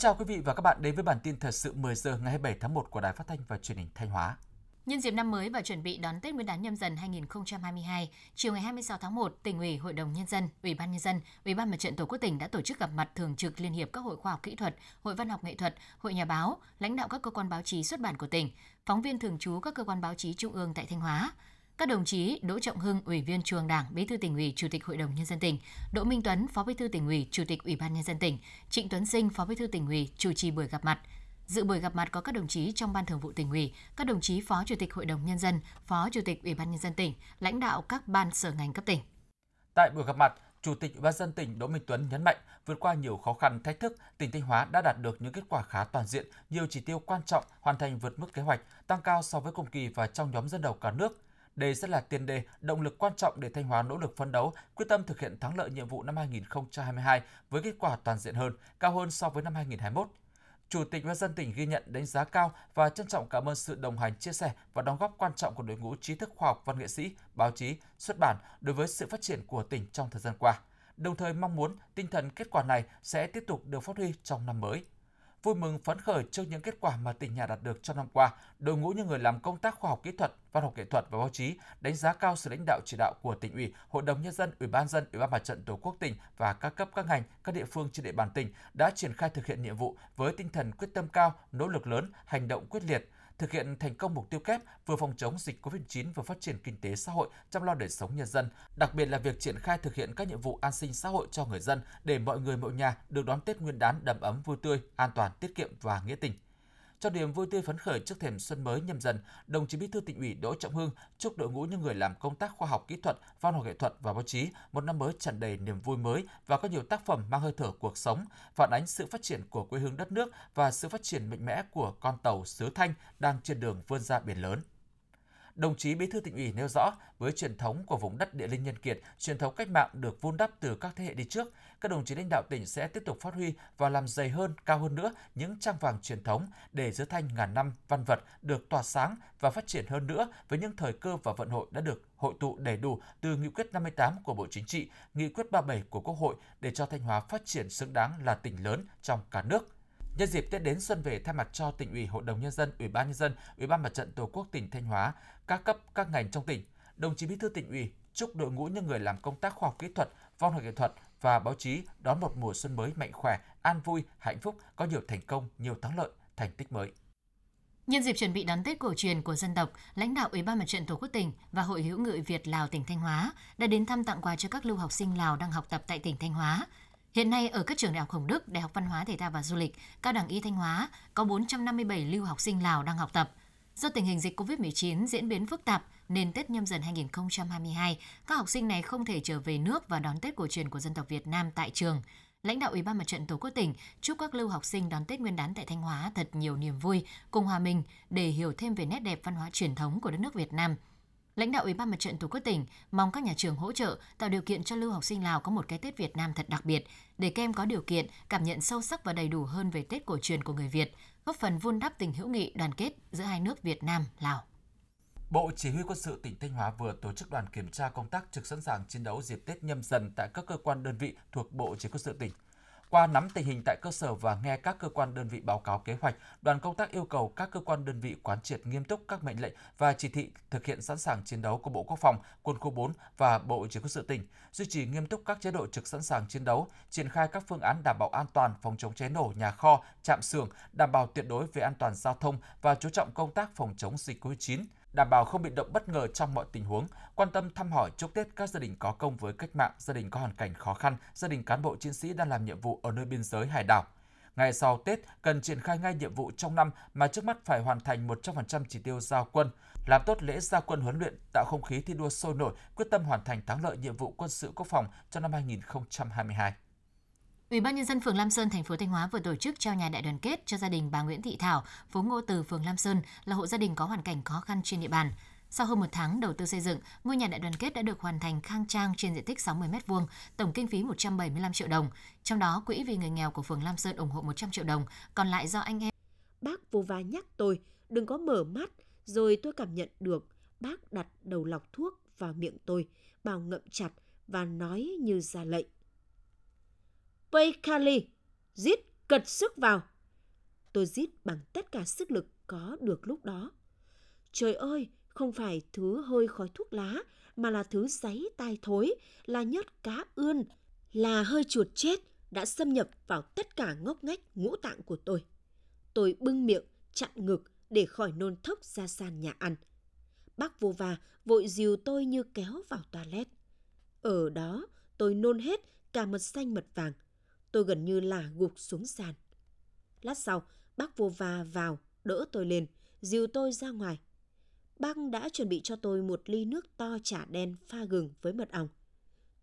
chào quý vị và các bạn đến với bản tin thời sự 10 giờ ngày 27 tháng 1 của Đài Phát thanh và Truyền hình Thanh Hóa. Nhân dịp năm mới và chuẩn bị đón Tết Nguyên đán nhâm dần 2022, chiều ngày 26 tháng 1, tỉnh ủy, Hội đồng nhân dân, Ủy ban nhân dân, Ủy ban Mặt trận Tổ quốc tỉnh đã tổ chức gặp mặt thường trực liên hiệp các hội khoa học kỹ thuật, hội văn học nghệ thuật, hội nhà báo, lãnh đạo các cơ quan báo chí xuất bản của tỉnh, phóng viên thường trú các cơ quan báo chí trung ương tại Thanh Hóa. Các đồng chí Đỗ Trọng Hưng, Ủy viên Trung ương Đảng, Bí thư tỉnh ủy, Chủ tịch Hội đồng nhân dân tỉnh, Đỗ Minh Tuấn, Phó Bí thư tỉnh ủy, Chủ tịch Ủy ban nhân dân tỉnh, Trịnh Tuấn Sinh, Phó Bí thư tỉnh ủy, chủ trì buổi gặp mặt. Dự buổi gặp mặt có các đồng chí trong Ban Thường vụ tỉnh ủy, các đồng chí Phó Chủ tịch Hội đồng nhân dân, Phó Chủ tịch Ủy ban nhân dân tỉnh, lãnh đạo các ban sở ngành cấp tỉnh. Tại buổi gặp mặt, Chủ tịch Ủy ban dân tỉnh Đỗ Minh Tuấn nhấn mạnh, vượt qua nhiều khó khăn, thách thức, tỉnh Thanh Hóa đã đạt được những kết quả khá toàn diện, nhiều chỉ tiêu quan trọng, hoàn thành vượt mức kế hoạch, tăng cao so với cùng kỳ và trong nhóm dân đầu cả nước. Đây sẽ là tiền đề, động lực quan trọng để Thanh Hóa nỗ lực phấn đấu, quyết tâm thực hiện thắng lợi nhiệm vụ năm 2022 với kết quả toàn diện hơn, cao hơn so với năm 2021. Chủ tịch Ủy dân tỉnh ghi nhận đánh giá cao và trân trọng cảm ơn sự đồng hành, chia sẻ và đóng góp quan trọng của đội ngũ trí thức khoa học văn nghệ sĩ, báo chí, xuất bản đối với sự phát triển của tỉnh trong thời gian qua. Đồng thời mong muốn tinh thần kết quả này sẽ tiếp tục được phát huy trong năm mới. Vui mừng phấn khởi trước những kết quả mà tỉnh nhà đạt được trong năm qua, đội ngũ những người làm công tác khoa học kỹ thuật, văn học nghệ thuật và báo chí đánh giá cao sự lãnh đạo chỉ đạo của tỉnh ủy, hội đồng nhân dân, ủy ban dân, ủy ban mặt trận tổ quốc tỉnh và các cấp các ngành, các địa phương trên địa bàn tỉnh đã triển khai thực hiện nhiệm vụ với tinh thần quyết tâm cao, nỗ lực lớn, hành động quyết liệt, thực hiện thành công mục tiêu kép vừa phòng chống dịch COVID-19 vừa phát triển kinh tế xã hội, chăm lo đời sống nhân dân, đặc biệt là việc triển khai thực hiện các nhiệm vụ an sinh xã hội cho người dân để mọi người mọi nhà được đón Tết Nguyên đán đầm ấm vui tươi, an toàn, tiết kiệm và nghĩa tình. Cho niềm vui tươi phấn khởi trước thềm xuân mới nhâm dần, đồng chí Bí thư tỉnh ủy Đỗ Trọng Hưng chúc đội ngũ những người làm công tác khoa học kỹ thuật, văn học nghệ thuật và báo chí một năm mới tràn đầy niềm vui mới và có nhiều tác phẩm mang hơi thở cuộc sống, phản ánh sự phát triển của quê hương đất nước và sự phát triển mạnh mẽ của con tàu xứ Thanh đang trên đường vươn ra biển lớn. Đồng chí Bí thư tỉnh ủy nêu rõ, với truyền thống của vùng đất địa linh nhân kiệt, truyền thống cách mạng được vun đắp từ các thế hệ đi trước, các đồng chí lãnh đạo tỉnh sẽ tiếp tục phát huy và làm dày hơn, cao hơn nữa những trang vàng truyền thống để giữ thanh ngàn năm văn vật được tỏa sáng và phát triển hơn nữa với những thời cơ và vận hội đã được hội tụ đầy đủ từ nghị quyết 58 của Bộ Chính trị, nghị quyết 37 của Quốc hội để cho Thanh Hóa phát triển xứng đáng là tỉnh lớn trong cả nước. Nhân dịp Tết đến xuân về thay mặt cho tỉnh ủy, hội đồng nhân dân, ủy ban nhân dân, ủy ban mặt trận tổ quốc tỉnh Thanh Hóa, các cấp các ngành trong tỉnh, đồng chí Bí thư tỉnh ủy chúc đội ngũ những người làm công tác khoa học kỹ thuật, văn học nghệ thuật và báo chí đón một mùa xuân mới mạnh khỏe, an vui, hạnh phúc, có nhiều thành công, nhiều thắng lợi, thành tích mới. Nhân dịp chuẩn bị đón Tết cổ truyền của dân tộc, lãnh đạo Ủy ban Mặt trận Tổ quốc tỉnh và Hội hữu nghị Việt Lào tỉnh Thanh Hóa đã đến thăm tặng quà cho các lưu học sinh Lào đang học tập tại tỉnh Thanh Hóa, Hiện nay ở các trường đại học Hồng Đức, Đại học Văn hóa Thể thao và Du lịch, Cao đẳng Y Thanh Hóa có 457 lưu học sinh Lào đang học tập. Do tình hình dịch COVID-19 diễn biến phức tạp nên Tết nhâm dần 2022, các học sinh này không thể trở về nước và đón Tết cổ truyền của dân tộc Việt Nam tại trường. Lãnh đạo Ủy ban Mặt trận Tổ quốc tỉnh chúc các lưu học sinh đón Tết Nguyên đán tại Thanh Hóa thật nhiều niềm vui, cùng hòa mình để hiểu thêm về nét đẹp văn hóa truyền thống của đất nước Việt Nam – Lãnh đạo Ủy ban Mặt trận Tổ quốc tỉnh mong các nhà trường hỗ trợ tạo điều kiện cho lưu học sinh Lào có một cái Tết Việt Nam thật đặc biệt, để các em có điều kiện cảm nhận sâu sắc và đầy đủ hơn về Tết cổ truyền của người Việt, góp phần vun đắp tình hữu nghị đoàn kết giữa hai nước Việt Nam Lào. Bộ Chỉ huy quân sự tỉnh Thanh Hóa vừa tổ chức đoàn kiểm tra công tác trực sẵn sàng chiến đấu dịp Tết nhâm dần tại các cơ quan đơn vị thuộc Bộ Chỉ huy quân sự tỉnh. Qua nắm tình hình tại cơ sở và nghe các cơ quan đơn vị báo cáo kế hoạch, đoàn công tác yêu cầu các cơ quan đơn vị quán triệt nghiêm túc các mệnh lệnh và chỉ thị thực hiện sẵn sàng chiến đấu của Bộ Quốc phòng, Quân khu 4 và Bộ Chỉ huy sự tỉnh, duy trì nghiêm túc các chế độ trực sẵn sàng chiến đấu, triển khai các phương án đảm bảo an toàn phòng chống cháy nổ nhà kho, trạm xưởng, đảm bảo tuyệt đối về an toàn giao thông và chú trọng công tác phòng chống dịch COVID-19 đảm bảo không bị động bất ngờ trong mọi tình huống, quan tâm thăm hỏi chúc Tết các gia đình có công với cách mạng, gia đình có hoàn cảnh khó khăn, gia đình cán bộ chiến sĩ đang làm nhiệm vụ ở nơi biên giới hải đảo. Ngày sau Tết cần triển khai ngay nhiệm vụ trong năm mà trước mắt phải hoàn thành 100% chỉ tiêu giao quân, làm tốt lễ gia quân huấn luyện, tạo không khí thi đua sôi nổi, quyết tâm hoàn thành thắng lợi nhiệm vụ quân sự quốc phòng cho năm 2022. Ủy ban nhân dân phường Lam Sơn thành phố Thanh Hóa vừa tổ chức trao nhà đại đoàn kết cho gia đình bà Nguyễn Thị Thảo, phố Ngô Từ, phường Lam Sơn là hộ gia đình có hoàn cảnh khó khăn trên địa bàn. Sau hơn một tháng đầu tư xây dựng, ngôi nhà đại đoàn kết đã được hoàn thành khang trang trên diện tích 60 m2, tổng kinh phí 175 triệu đồng. Trong đó, quỹ vì người nghèo của phường Lam Sơn ủng hộ 100 triệu đồng, còn lại do anh em. Bác vô va nhắc tôi, đừng có mở mắt, rồi tôi cảm nhận được bác đặt đầu lọc thuốc vào miệng tôi, bảo ngậm chặt và nói như ra lệnh. Paykali, giết cật sức vào. Tôi rít bằng tất cả sức lực có được lúc đó. Trời ơi, không phải thứ hơi khói thuốc lá, mà là thứ giấy tai thối, là nhớt cá ươn, là hơi chuột chết đã xâm nhập vào tất cả ngóc ngách ngũ tạng của tôi. Tôi bưng miệng, chặn ngực để khỏi nôn thốc ra sàn nhà ăn. Bác vô và vội dìu tôi như kéo vào toilet. Ở đó, tôi nôn hết cả mật xanh mật vàng. Tôi gần như là gục xuống sàn. Lát sau, bác vô va vào, đỡ tôi lên, dìu tôi ra ngoài. Bác đã chuẩn bị cho tôi một ly nước to chả đen pha gừng với mật ong.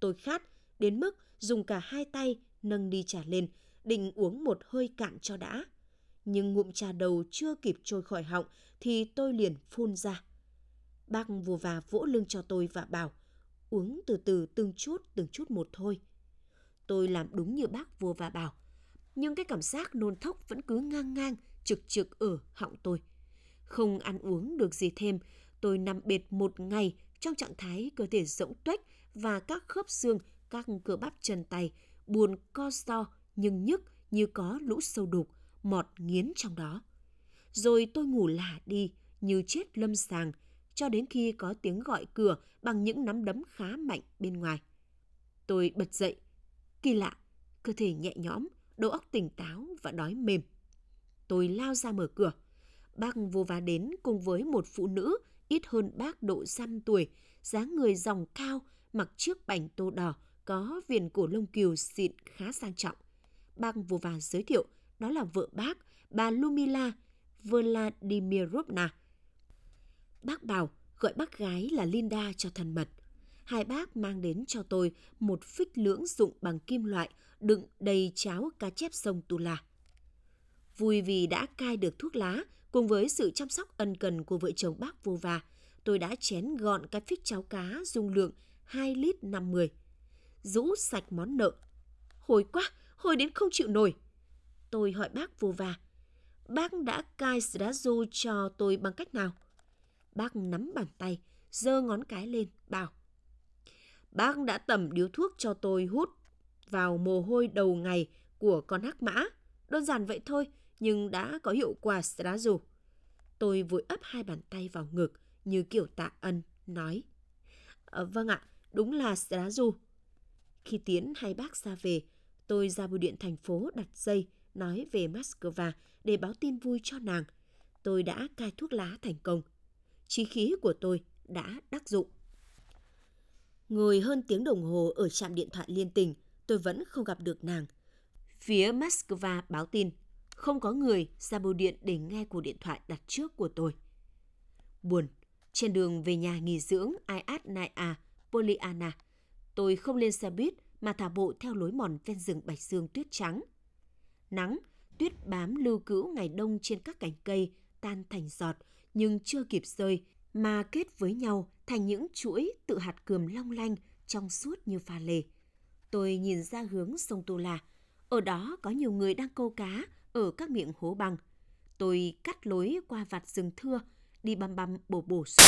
Tôi khát đến mức dùng cả hai tay nâng đi trà lên, định uống một hơi cạn cho đã. Nhưng ngụm trà đầu chưa kịp trôi khỏi họng thì tôi liền phun ra. Bác vô và vỗ lưng cho tôi và bảo, uống từ từ từng chút từng chút một thôi. Tôi làm đúng như bác vua và bảo, nhưng cái cảm giác nôn thốc vẫn cứ ngang ngang, trực trực ở họng tôi. Không ăn uống được gì thêm, tôi nằm bệt một ngày trong trạng thái cơ thể rỗng tuếch và các khớp xương, các cơ bắp chân tay buồn co so nhưng nhức như có lũ sâu đục, mọt nghiến trong đó. Rồi tôi ngủ lả đi như chết lâm sàng cho đến khi có tiếng gọi cửa bằng những nắm đấm khá mạnh bên ngoài. Tôi bật dậy. Kỳ lạ, cơ thể nhẹ nhõm, đầu óc tỉnh táo và đói mềm. Tôi lao ra mở cửa. Bác vô vá đến cùng với một phụ nữ ít hơn bác độ dăm tuổi, dáng người dòng cao, mặc chiếc bành tô đỏ, có viền cổ lông kiều xịn khá sang trọng. Bác vô và giới thiệu đó là vợ bác, bà Lumila Vladimirovna. Bác bảo gọi bác gái là Linda cho thân mật. Hai bác mang đến cho tôi một phích lưỡng dụng bằng kim loại đựng đầy cháo cá chép sông Tula. Vui vì đã cai được thuốc lá cùng với sự chăm sóc ân cần của vợ chồng bác vô và, tôi đã chén gọn cái phích cháo cá dung lượng 2 lít 50 rũ sạch món nợ. Hồi quá, hồi đến không chịu nổi. Tôi hỏi bác vô và, bác đã cai Srazu cho tôi bằng cách nào? Bác nắm bàn tay, giơ ngón cái lên, bảo. Bác đã tẩm điếu thuốc cho tôi hút vào mồ hôi đầu ngày của con hắc mã. Đơn giản vậy thôi, nhưng đã có hiệu quả Srazu. Tôi vội ấp hai bàn tay vào ngực như kiểu tạ ân, nói. À, vâng ạ, đúng là Srazu. Khi Tiến hay bác ra về, tôi ra bưu điện thành phố đặt dây nói về Moscow để báo tin vui cho nàng. Tôi đã cai thuốc lá thành công. Chí khí của tôi đã đắc dụng. Ngồi hơn tiếng đồng hồ ở trạm điện thoại liên tình, tôi vẫn không gặp được nàng. Phía Moscow báo tin, không có người ra bưu điện để nghe cuộc điện thoại đặt trước của tôi. Buồn, trên đường về nhà nghỉ dưỡng Ayat Naya, Poliana, tôi không lên xe buýt mà thả bộ theo lối mòn ven rừng bạch dương tuyết trắng. Nắng, tuyết bám lưu cữu ngày đông trên các cành cây tan thành giọt nhưng chưa kịp rơi mà kết với nhau thành những chuỗi tự hạt cườm long lanh trong suốt như pha lê. Tôi nhìn ra hướng sông Tô La. Ở đó có nhiều người đang câu cá ở các miệng hố băng. Tôi cắt lối qua vạt rừng thưa, đi băm băm bổ bổ xuống.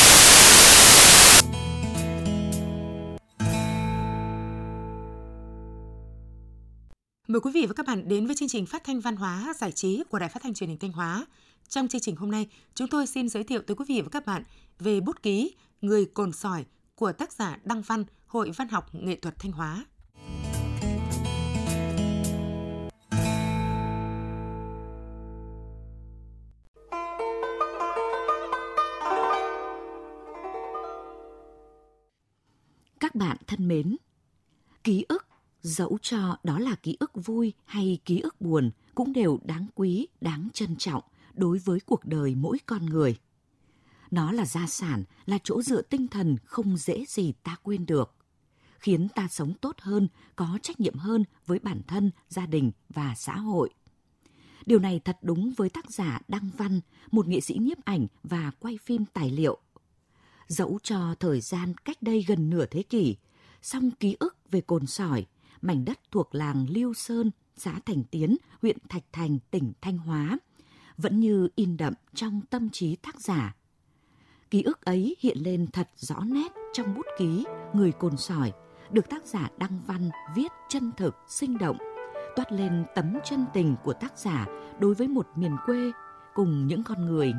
Mời quý vị và các bạn đến với chương trình phát thanh văn hóa giải trí của Đài Phát thanh Truyền hình Thanh Hóa. Trong chương trình hôm nay, chúng tôi xin giới thiệu tới quý vị và các bạn về bút ký Người cồn sỏi của tác giả Đăng Văn, Hội Văn học Nghệ thuật Thanh Hóa. Các bạn thân mến, ký ức dẫu cho đó là ký ức vui hay ký ức buồn cũng đều đáng quý, đáng trân trọng đối với cuộc đời mỗi con người. Nó là gia sản, là chỗ dựa tinh thần không dễ gì ta quên được, khiến ta sống tốt hơn, có trách nhiệm hơn với bản thân, gia đình và xã hội. Điều này thật đúng với tác giả Đăng Văn, một nghệ sĩ nhiếp ảnh và quay phim tài liệu. Dẫu cho thời gian cách đây gần nửa thế kỷ, song ký ức về cồn sỏi mảnh đất thuộc làng Liêu Sơn, xã Thành Tiến, huyện Thạch Thành, tỉnh Thanh Hóa, vẫn như in đậm trong tâm trí tác giả. Ký ức ấy hiện lên thật rõ nét trong bút ký Người Cồn Sỏi, được tác giả Đăng Văn viết chân thực, sinh động, toát lên tấm chân tình của tác giả đối với một miền quê cùng những con người